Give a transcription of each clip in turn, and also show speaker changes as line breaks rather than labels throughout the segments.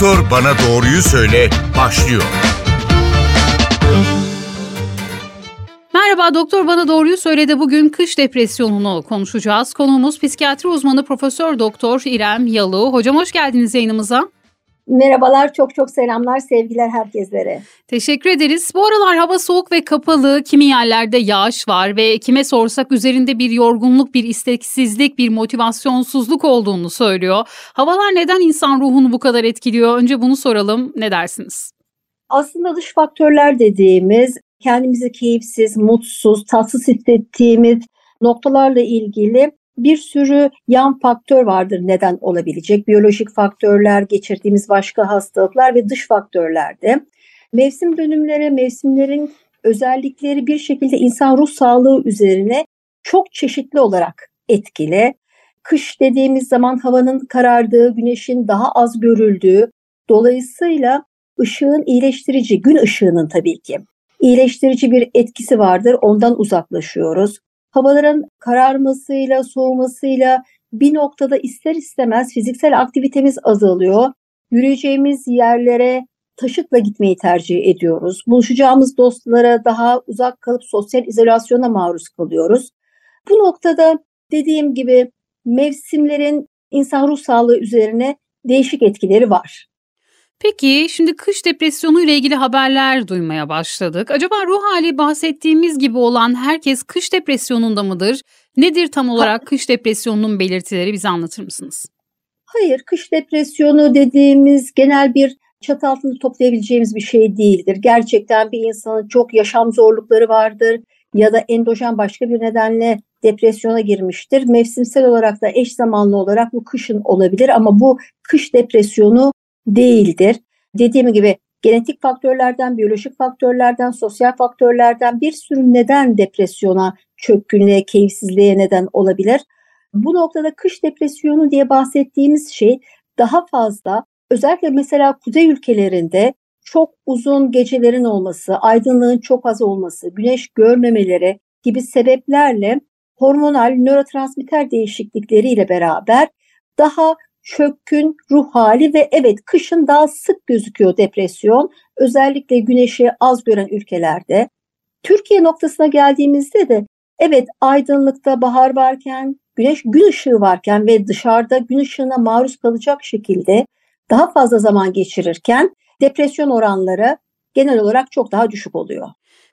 Doktor Bana Doğruyu Söyle başlıyor.
Merhaba Doktor Bana Doğruyu Söyledi. Bugün kış depresyonunu konuşacağız. Konuğumuz psikiyatri uzmanı Profesör Doktor İrem Yalı. Hocam hoş geldiniz yayınımıza.
Merhabalar, çok çok selamlar, sevgiler herkeslere.
Teşekkür ederiz. Bu aralar hava soğuk ve kapalı, kimi yerlerde yağış var ve kime sorsak üzerinde bir yorgunluk, bir isteksizlik, bir motivasyonsuzluk olduğunu söylüyor. Havalar neden insan ruhunu bu kadar etkiliyor? Önce bunu soralım. Ne dersiniz?
Aslında dış faktörler dediğimiz kendimizi keyifsiz, mutsuz, tatsız hissettiğimiz noktalarla ilgili bir sürü yan faktör vardır neden olabilecek. Biyolojik faktörler, geçirdiğimiz başka hastalıklar ve dış faktörler de. Mevsim dönümleri, mevsimlerin özellikleri bir şekilde insan ruh sağlığı üzerine çok çeşitli olarak etkili. Kış dediğimiz zaman havanın karardığı, güneşin daha az görüldüğü, dolayısıyla ışığın iyileştirici, gün ışığının tabii ki iyileştirici bir etkisi vardır. Ondan uzaklaşıyoruz. Havaların kararmasıyla, soğumasıyla bir noktada ister istemez fiziksel aktivitemiz azalıyor. Yürüyeceğimiz yerlere taşıtla gitmeyi tercih ediyoruz. Buluşacağımız dostlara daha uzak kalıp sosyal izolasyona maruz kalıyoruz. Bu noktada dediğim gibi mevsimlerin insan ruh sağlığı üzerine değişik etkileri var.
Peki şimdi kış depresyonu ile ilgili haberler duymaya başladık. Acaba ruh hali bahsettiğimiz gibi olan herkes kış depresyonunda mıdır? Nedir tam olarak kış depresyonunun belirtileri bize anlatır mısınız?
Hayır, kış depresyonu dediğimiz genel bir çatı altında toplayabileceğimiz bir şey değildir. Gerçekten bir insanın çok yaşam zorlukları vardır ya da endojen başka bir nedenle depresyona girmiştir. Mevsimsel olarak da eş zamanlı olarak bu kışın olabilir ama bu kış depresyonu değildir. Dediğim gibi genetik faktörlerden, biyolojik faktörlerden, sosyal faktörlerden bir sürü neden depresyona, çökkünlüğe, keyifsizliğe neden olabilir. Bu noktada kış depresyonu diye bahsettiğimiz şey daha fazla özellikle mesela kuzey ülkelerinde çok uzun gecelerin olması, aydınlığın çok az olması, güneş görmemeleri gibi sebeplerle hormonal nörotransmitter değişiklikleriyle beraber daha çökkün ruh hali ve evet kışın daha sık gözüküyor depresyon. Özellikle güneşi az gören ülkelerde. Türkiye noktasına geldiğimizde de evet aydınlıkta bahar varken, güneş gün ışığı varken ve dışarıda gün ışığına maruz kalacak şekilde daha fazla zaman geçirirken depresyon oranları genel olarak çok daha düşük oluyor.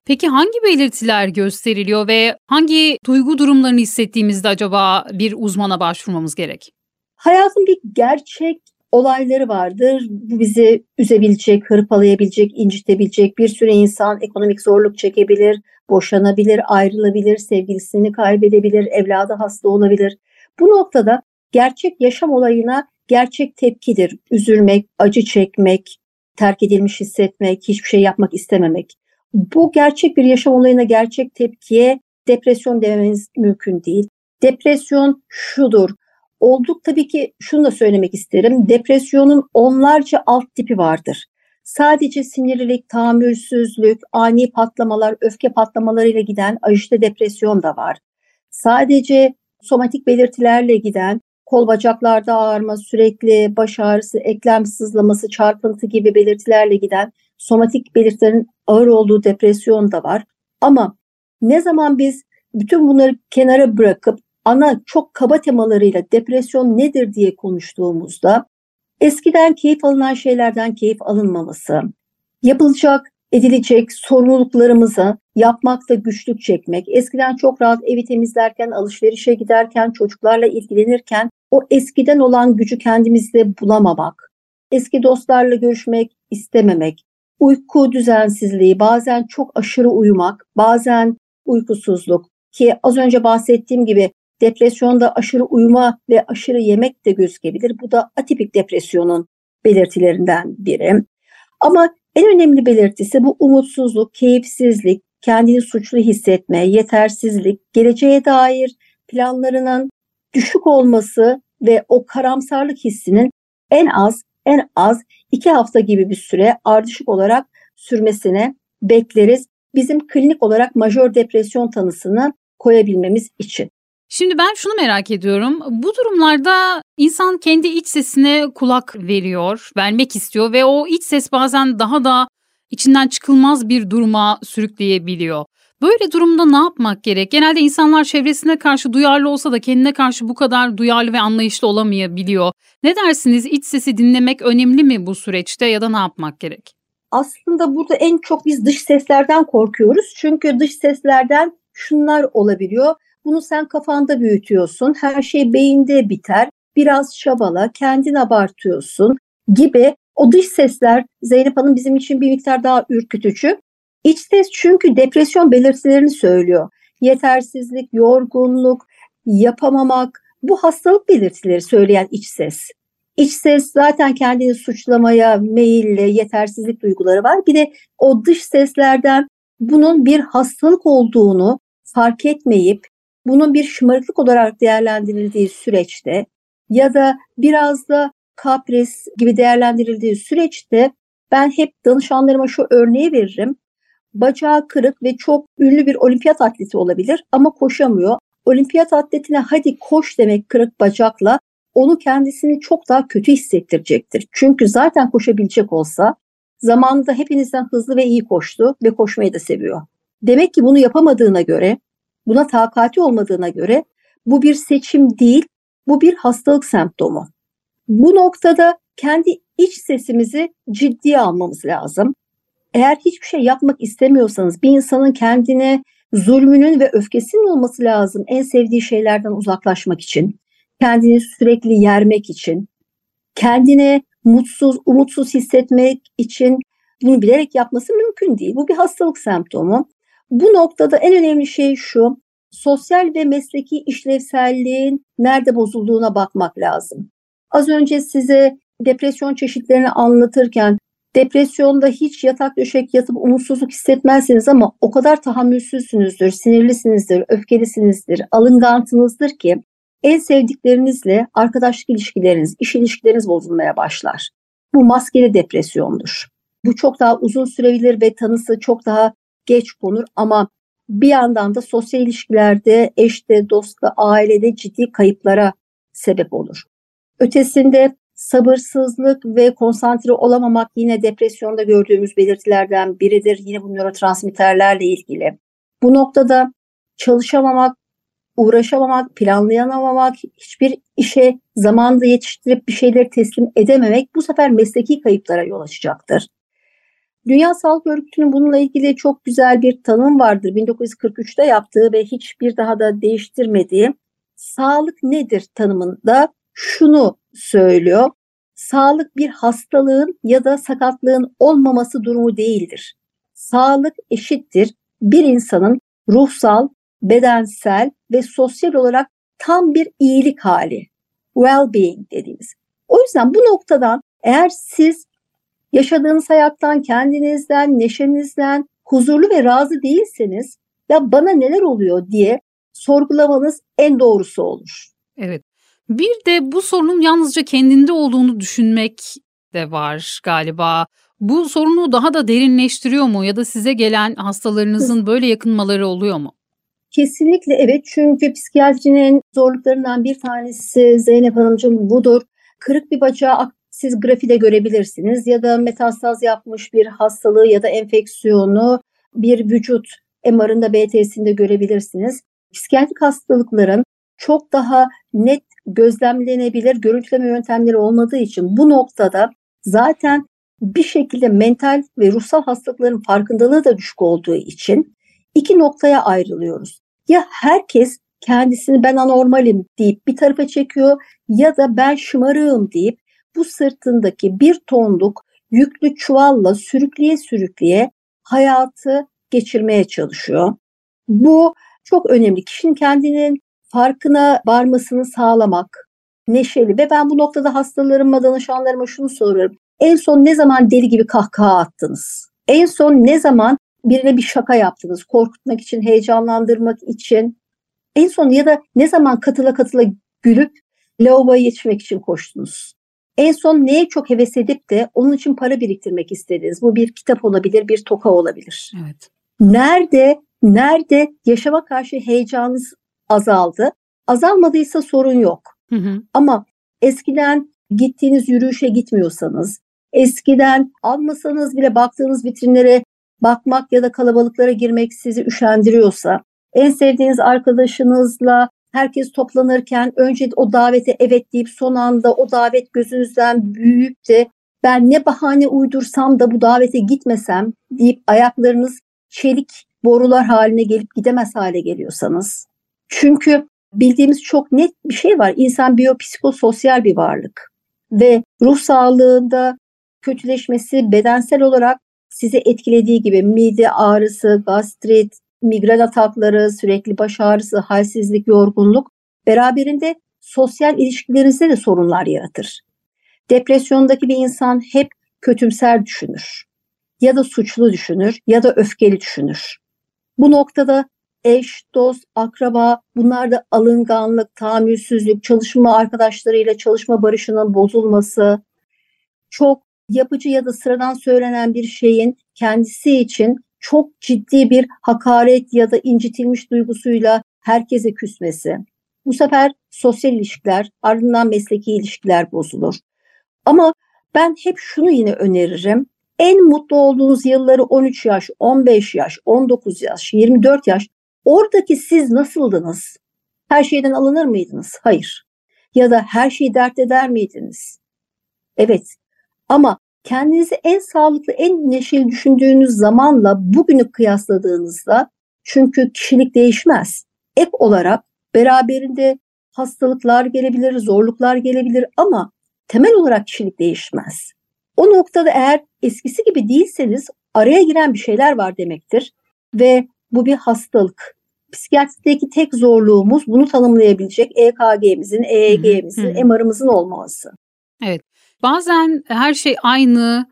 Peki hangi belirtiler gösteriliyor ve hangi duygu durumlarını hissettiğimizde acaba bir uzmana başvurmamız gerek?
Hayatın bir gerçek olayları vardır. Bu bizi üzebilecek, hırpalayabilecek, incitebilecek. Bir sürü insan ekonomik zorluk çekebilir, boşanabilir, ayrılabilir, sevgilisini kaybedebilir, evladı hasta olabilir. Bu noktada gerçek yaşam olayına gerçek tepkidir. Üzülmek, acı çekmek, terk edilmiş hissetmek, hiçbir şey yapmak istememek. Bu gerçek bir yaşam olayına gerçek tepkiye depresyon dememiz mümkün değil. Depresyon şudur olduk tabii ki şunu da söylemek isterim. Depresyonun onlarca alt tipi vardır. Sadece sinirlilik, tahammülsüzlük, ani patlamalar, öfke patlamalarıyla giden ajite depresyon da var. Sadece somatik belirtilerle giden kol bacaklarda ağrıma, sürekli baş ağrısı, eklem sızlaması, çarpıntı gibi belirtilerle giden somatik belirtilerin ağır olduğu depresyon da var. Ama ne zaman biz bütün bunları kenara bırakıp ana çok kaba temalarıyla depresyon nedir diye konuştuğumuzda eskiden keyif alınan şeylerden keyif alınmaması, yapılacak, edilecek sorumluluklarımızı yapmakta güçlük çekmek, eskiden çok rahat evi temizlerken, alışverişe giderken, çocuklarla ilgilenirken o eskiden olan gücü kendimizde bulamamak, eski dostlarla görüşmek istememek, uyku düzensizliği, bazen çok aşırı uyumak, bazen uykusuzluk ki az önce bahsettiğim gibi Depresyonda aşırı uyuma ve aşırı yemek de gözükebilir. Bu da atipik depresyonun belirtilerinden biri. Ama en önemli belirtisi bu umutsuzluk, keyifsizlik, kendini suçlu hissetme, yetersizlik, geleceğe dair planlarının düşük olması ve o karamsarlık hissinin en az en az iki hafta gibi bir süre ardışık olarak sürmesine bekleriz. Bizim klinik olarak majör depresyon tanısını koyabilmemiz için.
Şimdi ben şunu merak ediyorum. Bu durumlarda İnsan kendi iç sesine kulak veriyor, vermek istiyor ve o iç ses bazen daha da içinden çıkılmaz bir duruma sürükleyebiliyor. Böyle durumda ne yapmak gerek? Genelde insanlar çevresine karşı duyarlı olsa da kendine karşı bu kadar duyarlı ve anlayışlı olamayabiliyor. Ne dersiniz? İç sesi dinlemek önemli mi bu süreçte ya da ne yapmak gerek?
Aslında burada en çok biz dış seslerden korkuyoruz. Çünkü dış seslerden şunlar olabiliyor. Bunu sen kafanda büyütüyorsun. Her şey beyinde biter. Biraz çabala, kendin abartıyorsun gibi o dış sesler Zeynep Hanım bizim için bir miktar daha ürkütücü. İç ses çünkü depresyon belirtilerini söylüyor. Yetersizlik, yorgunluk, yapamamak bu hastalık belirtileri söyleyen iç ses. İç ses zaten kendini suçlamaya meyilli, yetersizlik duyguları var. Bir de o dış seslerden bunun bir hastalık olduğunu fark etmeyip bunun bir şımarıklık olarak değerlendirildiği süreçte ya da biraz da kapris gibi değerlendirildiği süreçte ben hep danışanlarıma şu örneği veririm. Bacağı kırık ve çok ünlü bir olimpiyat atleti olabilir ama koşamıyor. Olimpiyat atletine hadi koş demek kırık bacakla onu kendisini çok daha kötü hissettirecektir. Çünkü zaten koşabilecek olsa zamanında hepinizden hızlı ve iyi koştu ve koşmayı da seviyor. Demek ki bunu yapamadığına göre, buna takati olmadığına göre bu bir seçim değil, bu bir hastalık semptomu. Bu noktada kendi iç sesimizi ciddiye almamız lazım. Eğer hiçbir şey yapmak istemiyorsanız bir insanın kendine zulmünün ve öfkesinin olması lazım en sevdiği şeylerden uzaklaşmak için, kendini sürekli yermek için, kendini mutsuz, umutsuz hissetmek için bunu bilerek yapması mümkün değil. Bu bir hastalık semptomu. Bu noktada en önemli şey şu, sosyal ve mesleki işlevselliğin nerede bozulduğuna bakmak lazım. Az önce size depresyon çeşitlerini anlatırken depresyonda hiç yatak döşek yatıp umutsuzluk hissetmezsiniz ama o kadar tahammülsüzsünüzdür, sinirlisinizdir, öfkelisinizdir, alıngansınızdır ki en sevdiklerinizle arkadaşlık ilişkileriniz, iş ilişkileriniz bozulmaya başlar. Bu maskeli depresyondur. Bu çok daha uzun sürebilir ve tanısı çok daha geç konur ama bir yandan da sosyal ilişkilerde, eşte, dostta, ailede ciddi kayıplara sebep olur. Ötesinde sabırsızlık ve konsantre olamamak yine depresyonda gördüğümüz belirtilerden biridir. Yine bu nörotransmitterlerle ilgili. Bu noktada çalışamamak, uğraşamamak, planlayamamak, hiçbir işe zamanda yetiştirip bir şeyleri teslim edememek bu sefer mesleki kayıplara yol açacaktır. Dünya Sağlık Örgütü'nün bununla ilgili çok güzel bir tanım vardır. 1943'te yaptığı ve hiçbir daha da değiştirmediği sağlık nedir tanımında şunu söylüyor. Sağlık bir hastalığın ya da sakatlığın olmaması durumu değildir. Sağlık eşittir bir insanın ruhsal, bedensel ve sosyal olarak tam bir iyilik hali. Well-being dediğimiz. O yüzden bu noktadan eğer siz yaşadığınız hayattan, kendinizden, neşenizden huzurlu ve razı değilseniz ya bana neler oluyor diye sorgulamanız en doğrusu olur.
Evet. Bir de bu sorunun yalnızca kendinde olduğunu düşünmek de var galiba. Bu sorunu daha da derinleştiriyor mu ya da size gelen hastalarınızın böyle yakınmaları oluyor mu?
Kesinlikle evet çünkü psikiyatrinin zorluklarından bir tanesi Zeynep Hanımcığım budur. Kırık bir bacağı siz grafide görebilirsiniz ya da metastaz yapmış bir hastalığı ya da enfeksiyonu bir vücut MR'ında BTS'inde görebilirsiniz. Psikiyatrik hastalıkların çok daha net gözlemlenebilir görüntüleme yöntemleri olmadığı için bu noktada zaten bir şekilde mental ve ruhsal hastalıkların farkındalığı da düşük olduğu için iki noktaya ayrılıyoruz. Ya herkes kendisini ben anormalim deyip bir tarafa çekiyor ya da ben şımarığım deyip bu sırtındaki bir tonluk yüklü çuvalla sürükleye sürükleye hayatı geçirmeye çalışıyor. Bu çok önemli. Kişinin kendinin farkına varmasını sağlamak, neşeli ve ben bu noktada hastalarıma, danışanlarıma şunu soruyorum. En son ne zaman deli gibi kahkaha attınız? En son ne zaman birine bir şaka yaptınız? Korkutmak için, heyecanlandırmak için. En son ya da ne zaman katıla katıla gülüp lavaboya yetişmek için koştunuz? En son neye çok heves edip de onun için para biriktirmek istediniz? Bu bir kitap olabilir, bir toka olabilir.
Evet.
Nerede, nerede yaşama karşı heyecanınız azaldı? Azalmadıysa sorun yok.
Hı hı.
Ama eskiden gittiğiniz yürüyüşe gitmiyorsanız, eskiden almasanız bile baktığınız vitrinlere bakmak ya da kalabalıklara girmek sizi üşendiriyorsa, en sevdiğiniz arkadaşınızla herkes toplanırken önce o davete evet deyip son anda o davet gözünüzden büyüyüp de ben ne bahane uydursam da bu davete gitmesem deyip ayaklarınız çelik borular haline gelip gidemez hale geliyorsanız. Çünkü bildiğimiz çok net bir şey var. İnsan biyopsikososyal bir varlık ve ruh sağlığında kötüleşmesi bedensel olarak sizi etkilediği gibi mide ağrısı, gastrit, migren atakları, sürekli baş ağrısı, halsizlik, yorgunluk beraberinde sosyal ilişkilerinizde de sorunlar yaratır. Depresyondaki bir insan hep kötümser düşünür. Ya da suçlu düşünür ya da öfkeli düşünür. Bu noktada eş, dost, akraba bunlar da alınganlık, tahammülsüzlük, çalışma arkadaşlarıyla çalışma barışının bozulması, çok yapıcı ya da sıradan söylenen bir şeyin kendisi için çok ciddi bir hakaret ya da incitilmiş duygusuyla herkese küsmesi. Bu sefer sosyal ilişkiler, ardından mesleki ilişkiler bozulur. Ama ben hep şunu yine öneririm. En mutlu olduğunuz yılları 13 yaş, 15 yaş, 19 yaş, 24 yaş. Oradaki siz nasıldınız? Her şeyden alınır mıydınız? Hayır. Ya da her şeyi dert eder miydiniz? Evet. Ama kendinizi en sağlıklı, en neşeli düşündüğünüz zamanla bugünü kıyasladığınızda çünkü kişilik değişmez. Ek olarak beraberinde hastalıklar gelebilir, zorluklar gelebilir ama temel olarak kişilik değişmez. O noktada eğer eskisi gibi değilseniz araya giren bir şeyler var demektir ve bu bir hastalık. Psikiyatrideki tek zorluğumuz bunu tanımlayabilecek EKG'mizin, EEG'mizin, MR'ımızın olmaması.
Evet. Bazen her şey aynı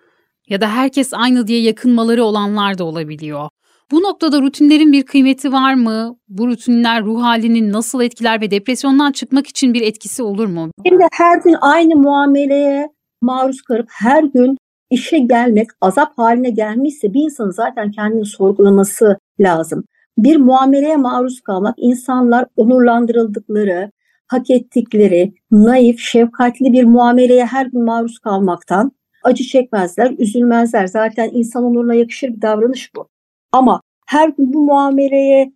ya da herkes aynı diye yakınmaları olanlar da olabiliyor. Bu noktada rutinlerin bir kıymeti var mı? Bu rutinler ruh halini nasıl etkiler ve depresyondan çıkmak için bir etkisi olur mu?
Şimdi her gün aynı muameleye maruz kalıp her gün işe gelmek azap haline gelmişse bir insanın zaten kendini sorgulaması lazım. Bir muameleye maruz kalmak insanlar onurlandırıldıkları, hak ettikleri, naif, şefkatli bir muameleye her gün maruz kalmaktan acı çekmezler, üzülmezler. Zaten insan onuruna yakışır bir davranış bu. Ama her gün bu muameleye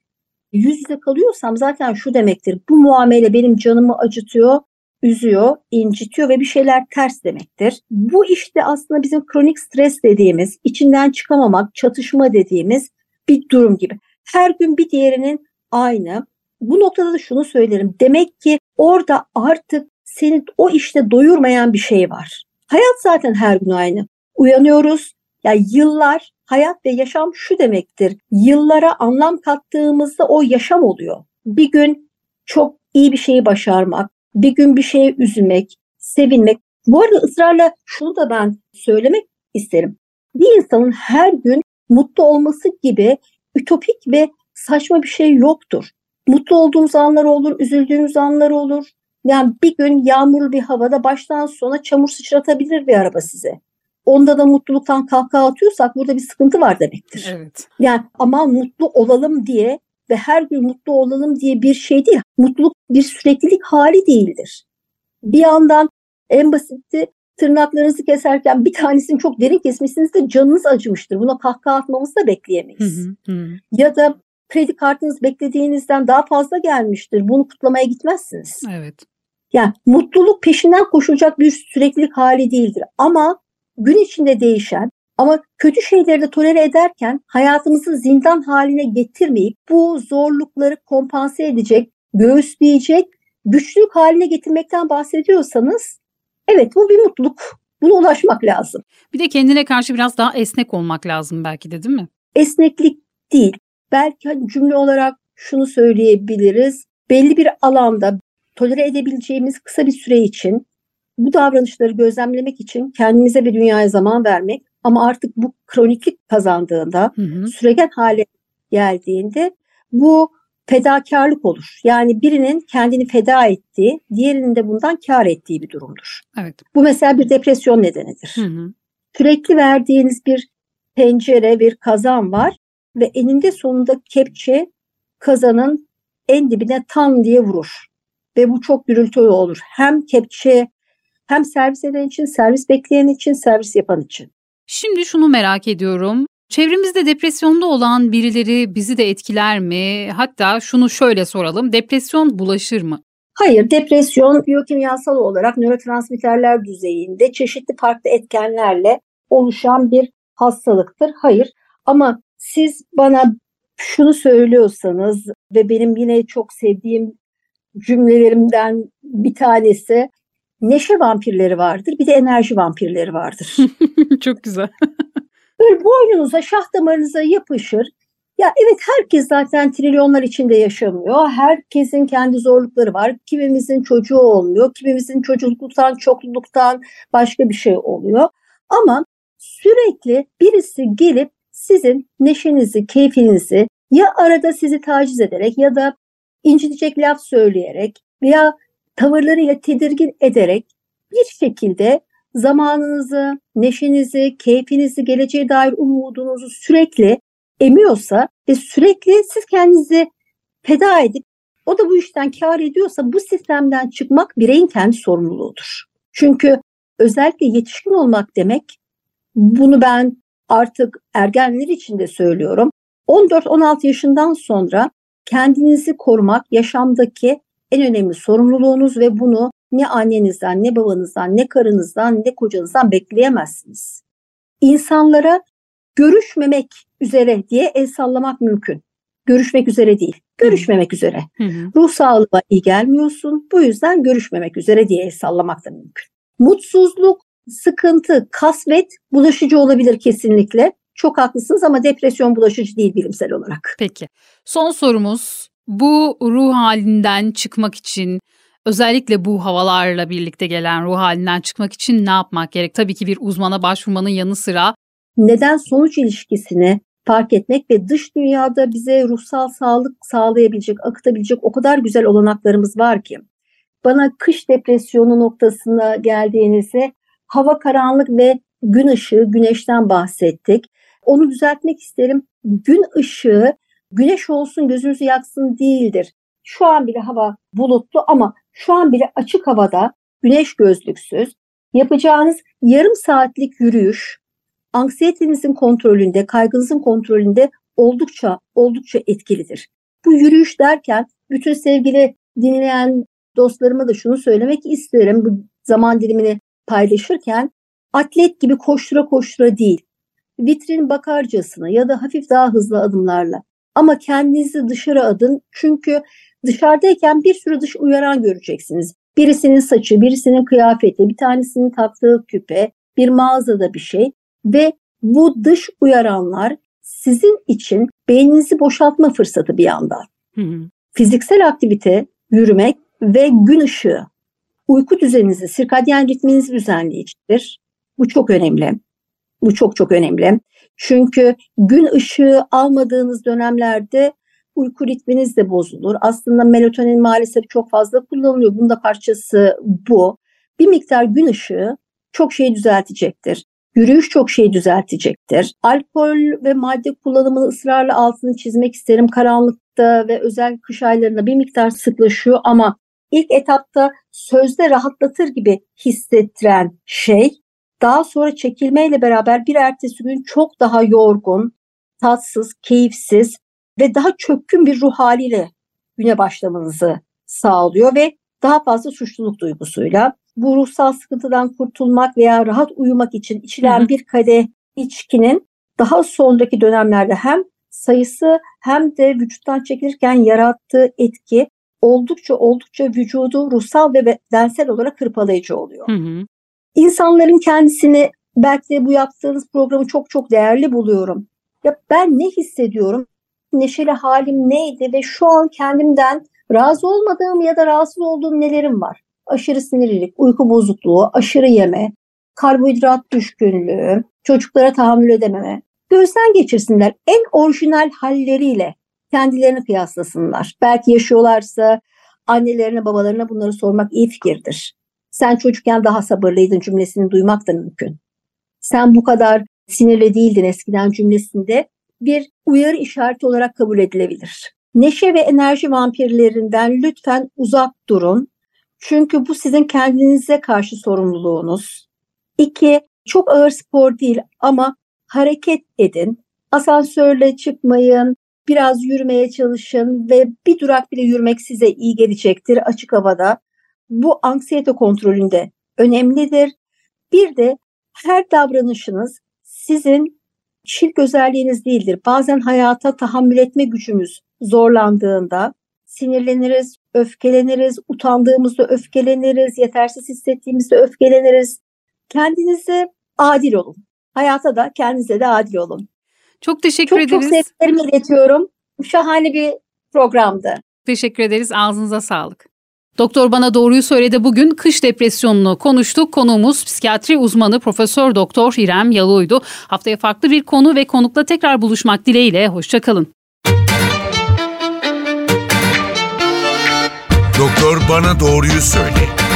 yüz yüze kalıyorsam zaten şu demektir. Bu muamele benim canımı acıtıyor, üzüyor, incitiyor ve bir şeyler ters demektir. Bu işte aslında bizim kronik stres dediğimiz, içinden çıkamamak, çatışma dediğimiz bir durum gibi. Her gün bir diğerinin aynı. Bu noktada da şunu söylerim. Demek ki orada artık seni o işte doyurmayan bir şey var. Hayat zaten her gün aynı. Uyanıyoruz. Ya yani yıllar hayat ve yaşam şu demektir. Yıllara anlam kattığımızda o yaşam oluyor. Bir gün çok iyi bir şeyi başarmak, bir gün bir şeye üzülmek, sevinmek. Bu arada ısrarla şunu da ben söylemek isterim. Bir insanın her gün mutlu olması gibi ütopik ve saçma bir şey yoktur. Mutlu olduğumuz anlar olur, üzüldüğümüz anlar olur. Yani bir gün yağmurlu bir havada baştan sona çamur sıçratabilir bir araba size. Onda da mutluluktan kahkaha atıyorsak burada bir sıkıntı var demektir.
Evet.
Yani ama mutlu olalım diye ve her gün mutlu olalım diye bir şey değil. Mutluluk bir süreklilik hali değildir. Bir yandan en basiti tırnaklarınızı keserken bir tanesini çok derin kesmişsiniz de canınız acımıştır. Buna kahkaha atmamızı da bekleyemeyiz. Hı hı hı. Ya da kredi kartınız beklediğinizden daha fazla gelmiştir. Bunu kutlamaya gitmezsiniz.
Evet.
Yani mutluluk peşinden koşulacak bir süreklilik hali değildir. Ama gün içinde değişen ama kötü şeyleri de tolere ederken hayatımızı zindan haline getirmeyip bu zorlukları kompanse edecek, göğüsleyecek, güçlülük haline getirmekten bahsediyorsanız evet bu bir mutluluk. Buna ulaşmak lazım.
Bir de kendine karşı biraz daha esnek olmak lazım belki de değil mi?
Esneklik değil. Belki hani cümle olarak şunu söyleyebiliriz. Belli bir alanda tolere edebileceğimiz kısa bir süre için bu davranışları gözlemlemek için kendimize bir dünyaya zaman vermek ama artık bu kroniklik kazandığında, hı hı. süregen hale geldiğinde bu fedakarlık olur. Yani birinin kendini feda ettiği, diğerinin de bundan kar ettiği bir durumdur.
Evet.
Bu mesela bir depresyon nedenidir. Hı hı. Sürekli verdiğiniz bir pencere, bir kazan var ve eninde sonunda kepçe kazanın en dibine tam diye vurur. Ve bu çok gürültülü olur. Hem kepçe Hem servis eden için, servis bekleyen için, servis yapan için.
Şimdi şunu merak ediyorum. Çevremizde depresyonda olan birileri bizi de etkiler mi? Hatta şunu şöyle soralım. Depresyon bulaşır mı?
Hayır, depresyon biyokimyasal olarak nörotransmitterler düzeyinde çeşitli farklı etkenlerle oluşan bir hastalıktır. Hayır ama siz bana şunu söylüyorsanız ve benim yine çok sevdiğim cümlelerimden bir tanesi neşe vampirleri vardır bir de enerji vampirleri vardır.
çok güzel.
Böyle boynunuza şah damarınıza yapışır. Ya evet herkes zaten trilyonlar içinde yaşamıyor. Herkesin kendi zorlukları var. Kimimizin çocuğu olmuyor. Kimimizin çocukluktan, çokluktan başka bir şey oluyor. Ama sürekli birisi gelip sizin neşenizi, keyfinizi ya arada sizi taciz ederek ya da incitecek laf söyleyerek veya tavırlarıyla tedirgin ederek bir şekilde zamanınızı, neşenizi, keyfinizi, geleceğe dair umudunuzu sürekli emiyorsa ve sürekli siz kendinizi feda edip o da bu işten kar ediyorsa bu sistemden çıkmak bireyin kendi sorumluluğudur. Çünkü özellikle yetişkin olmak demek bunu ben artık ergenler için de söylüyorum. 14-16 yaşından sonra kendinizi korumak yaşamdaki en önemli sorumluluğunuz ve bunu ne annenizden, ne babanızdan, ne karınızdan, ne kocanızdan bekleyemezsiniz. İnsanlara görüşmemek üzere diye el sallamak mümkün. Görüşmek üzere değil, görüşmemek üzere. Ruh sağlığına iyi gelmiyorsun, bu yüzden görüşmemek üzere diye el sallamak da mümkün. Mutsuzluk, sıkıntı, kasvet bulaşıcı olabilir kesinlikle. Çok haklısınız ama depresyon bulaşıcı değil bilimsel olarak.
Peki. Son sorumuz bu ruh halinden çıkmak için özellikle bu havalarla birlikte gelen ruh halinden çıkmak için ne yapmak gerek? Tabii ki bir uzmana başvurmanın yanı sıra
neden sonuç ilişkisini fark etmek ve dış dünyada bize ruhsal sağlık sağlayabilecek, akıtabilecek o kadar güzel olanaklarımız var ki. Bana kış depresyonu noktasına geldiğinizde hava karanlık ve gün ışığı, güneşten bahsettik. Onu düzeltmek isterim. Gün ışığı güneş olsun gözünüzü yaksın değildir. Şu an bile hava bulutlu ama şu an bile açık havada güneş gözlüksüz yapacağınız yarım saatlik yürüyüş anksiyetenizin kontrolünde, kaygınızın kontrolünde oldukça oldukça etkilidir. Bu yürüyüş derken bütün sevgili dinleyen dostlarıma da şunu söylemek isterim. Bu zaman dilimini paylaşırken atlet gibi koştura koştura değil, vitrin bakarcasına ya da hafif daha hızlı adımlarla ama kendinizi dışarı adın çünkü dışarıdayken bir sürü dış uyaran göreceksiniz. Birisinin saçı, birisinin kıyafeti, bir tanesinin taktığı küpe, bir mağazada bir şey ve bu dış uyaranlar sizin için beyninizi boşaltma fırsatı bir yandan. Hı hı. Fiziksel aktivite, yürümek ve gün ışığı uyku düzeninizi, sirkadyen ritminizi düzenleyicidir. Bu çok önemli. Bu çok çok önemli. Çünkü gün ışığı almadığınız dönemlerde uyku ritminiz de bozulur. Aslında melatonin maalesef çok fazla kullanılıyor. Bunun da parçası bu. Bir miktar gün ışığı çok şeyi düzeltecektir. Yürüyüş çok şey düzeltecektir. Alkol ve madde kullanımını ısrarla altını çizmek isterim. Karanlıkta ve özel kış aylarında bir miktar sıklaşıyor ama ilk etapta sözde rahatlatır gibi hissettiren şey daha sonra çekilmeyle beraber bir ertesi gün çok daha yorgun, tatsız, keyifsiz ve daha çökkün bir ruh haliyle güne başlamanızı sağlıyor ve daha fazla suçluluk duygusuyla bu ruhsal sıkıntıdan kurtulmak veya rahat uyumak için içilen hı hı. bir kadeh içkinin daha sonraki dönemlerde hem sayısı hem de vücuttan çekilirken yarattığı etki oldukça oldukça vücudu ruhsal ve bedensel olarak hırpalayıcı oluyor. Hı hı. İnsanların kendisini belki de bu yaptığınız programı çok çok değerli buluyorum. Ya ben ne hissediyorum? Neşeli halim neydi ve şu an kendimden razı olmadığım ya da rahatsız olduğum nelerim var? aşırı sinirlilik, uyku bozukluğu, aşırı yeme, karbonhidrat düşkünlüğü, çocuklara tahammül edememe gözden geçirsinler. En orijinal halleriyle kendilerini kıyaslasınlar. Belki yaşıyorlarsa annelerine babalarına bunları sormak iyi fikirdir. Sen çocukken daha sabırlıydın cümlesini duymak da mümkün. Sen bu kadar sinirli değildin eskiden cümlesinde bir uyarı işareti olarak kabul edilebilir. Neşe ve enerji vampirlerinden lütfen uzak durun. Çünkü bu sizin kendinize karşı sorumluluğunuz. İki, çok ağır spor değil ama hareket edin. Asansörle çıkmayın, biraz yürümeye çalışın ve bir durak bile yürümek size iyi gelecektir açık havada. Bu anksiyete kontrolünde önemlidir. Bir de her davranışınız sizin kişilik özelliğiniz değildir. Bazen hayata tahammül etme gücümüz zorlandığında sinirleniriz, öfkeleniriz, utandığımızda öfkeleniriz, yetersiz hissettiğimizde öfkeleniriz. Kendinize adil olun. Hayata da kendinize de adil olun.
Çok teşekkür
çok,
ederiz.
Çok sevgilerimi iletiyorum. Şahane bir programdı.
Teşekkür ederiz. Ağzınıza sağlık. Doktor bana doğruyu söyledi. Bugün kış depresyonunu konuştuk. Konuğumuz psikiyatri uzmanı Profesör Doktor İrem Yalıoy'du. Haftaya farklı bir konu ve konukla tekrar buluşmak dileğiyle. Hoşçakalın.
Doktor bana doğruyu söyle.